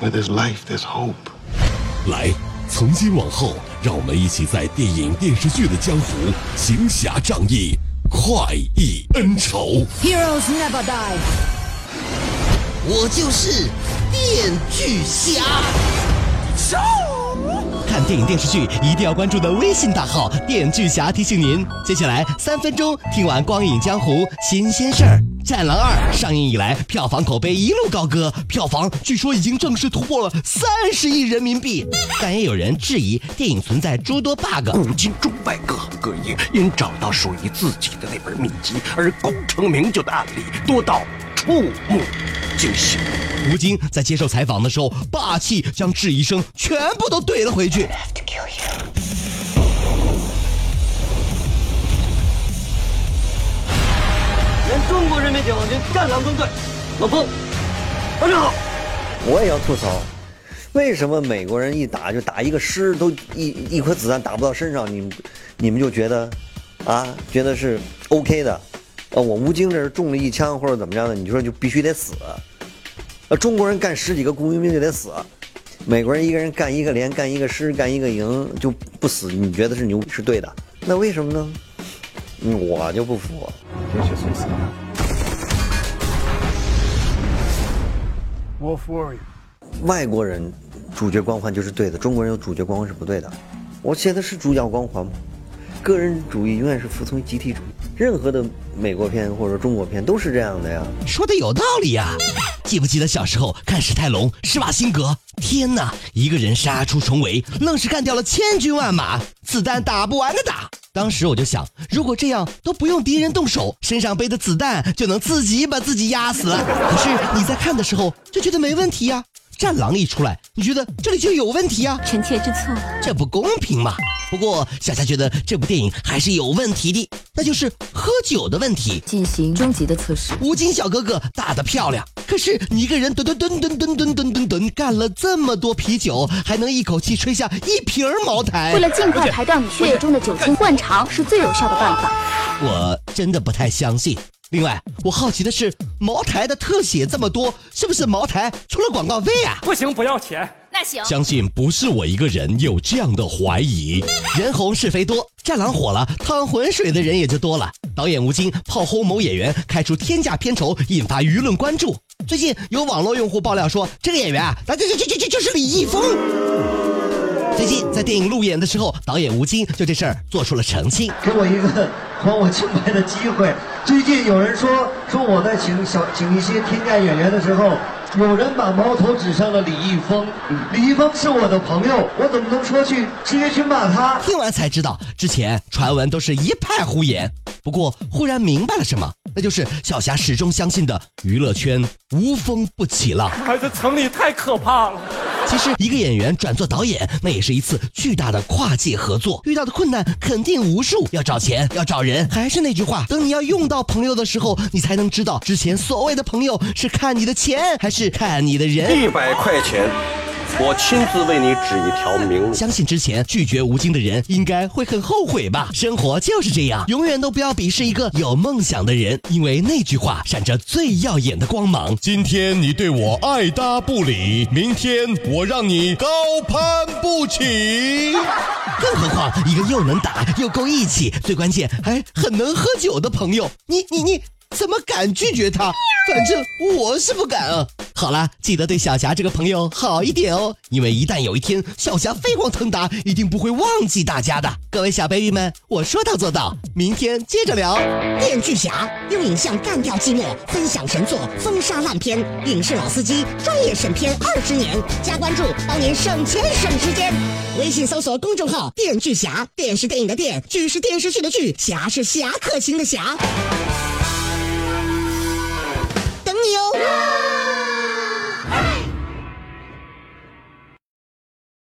Where there's life, there's hope. 来，从今往后，让我们一起在电影、电视剧的江湖行侠仗义，快意恩仇。Heroes never die。我就是电锯侠。看电影电视剧一定要关注的微信大号“电锯侠”提醒您，接下来三分钟听完《光影江湖》新鲜事儿。《战狼二》上映以来，票房口碑一路高歌，票房据说已经正式突破了三十亿人民币。但也有人质疑电影存在诸多 bug。古今中外各行各业因找到属于自己的那本秘籍而功成名就的案例多到触目惊心。吴京在接受采访的时候，霸气将质疑声全部都怼了回去。中国人民解放军战狼中队老彭，大家好。我也要吐槽，为什么美国人一打就打一个师都一一颗子弹打不到身上，你们你们就觉得啊，觉得是 OK 的？呃，我吴京这是中了一枪或者怎么样的，你说就必须得死？呃，中国人干十几个雇佣兵就得死，美国人一个人干一个连，干一个师，干一个营就不死，你觉得是牛是对的？那为什么呢？嗯，我就不服。这是谁死的？Wolf Warrior。外国人主角光环就是对的，中国人有主角光环是不对的。我写的是主角光环吗？个人主义永远是服从于集体主义。任何的美国片或者中国片都是这样的呀。说的有道理呀、记不记得小时候看史泰龙、施瓦辛格？天哪，一个人杀出重围，愣是干掉了千军万马，子弹打不完的打。当时我就想，如果这样都不用敌人动手，身上背的子弹就能自己把自己压死了。可是你在看的时候就觉得没问题呀、战狼一出来，你觉得这里就有问题呀、臣妾知错。这不公平嘛！不过小夏觉得这部电影还是有问题的，那就是喝酒的问题。进行终极的测试。吴京小哥哥打得漂亮，可是你一个人吨吨吨吨吨吨吨吨吨干了这么多啤酒，还能一口气吹下一瓶茅台为，了尽快排掉你血液中的酒精，灌肠是最有效的办法。我真的不太相信。另外，我好奇的是，茅台的特写这么多，是不是茅台出了广告费啊？不行，不要钱。那行，相信不是我一个人有这样的怀疑。人红是非多，战狼火了，趟浑水的人也就多了。导演吴京炮轰某演员，开出天价片酬，引发舆论关注。最近有网络用户爆料说，这个演员啊，那这这这这这就是李易峰。最近在电影路演的时候，导演吴京就这事儿做出了澄清。给我一个还我清白的机会。最近有人说说我在请小请一些天价演员的时候，有人把矛头指向了李易峰。李易峰是我的朋友，我怎么能说去直接去骂他？听完才知道，之前传闻都是一派胡言。不过忽然明白了什么，那就是小霞始终相信的娱乐圈无风不起浪。孩子城里太可怕了。其实，一个演员转做导演，那也是一次巨大的跨界合作，遇到的困难肯定无数，要找钱，要找人。还是那句话，等你要用到朋友的时候，你才能知道之前所谓的朋友是看你的钱，还是看你的人。一百块钱，我亲自为你指一条明路。相信之前拒绝吴京的人应该会很后悔吧？生活就是这样，永远都不要鄙视一个有梦想的人，因为那句话闪着最耀眼的光芒。今天你对我爱搭不理，明天我让你高攀不起。更何况一个又能打又够义气，最关键还很能喝酒的朋友，你你你怎么敢拒绝他？反正我是不敢啊。好啦，记得对小霞这个朋友好一点哦，因为一旦有一天小霞飞黄腾达，一定不会忘记大家的。各位小 baby 们，我说到做到，明天接着聊。电锯侠用影像干掉寂寞，分享神作，封杀烂片，影视老司机，专业审片二十年，加关注帮您省钱省时间。微信搜索公众号“电锯侠”，电视电影的电，剧是电视剧的剧，侠是侠客行的侠，等你哦。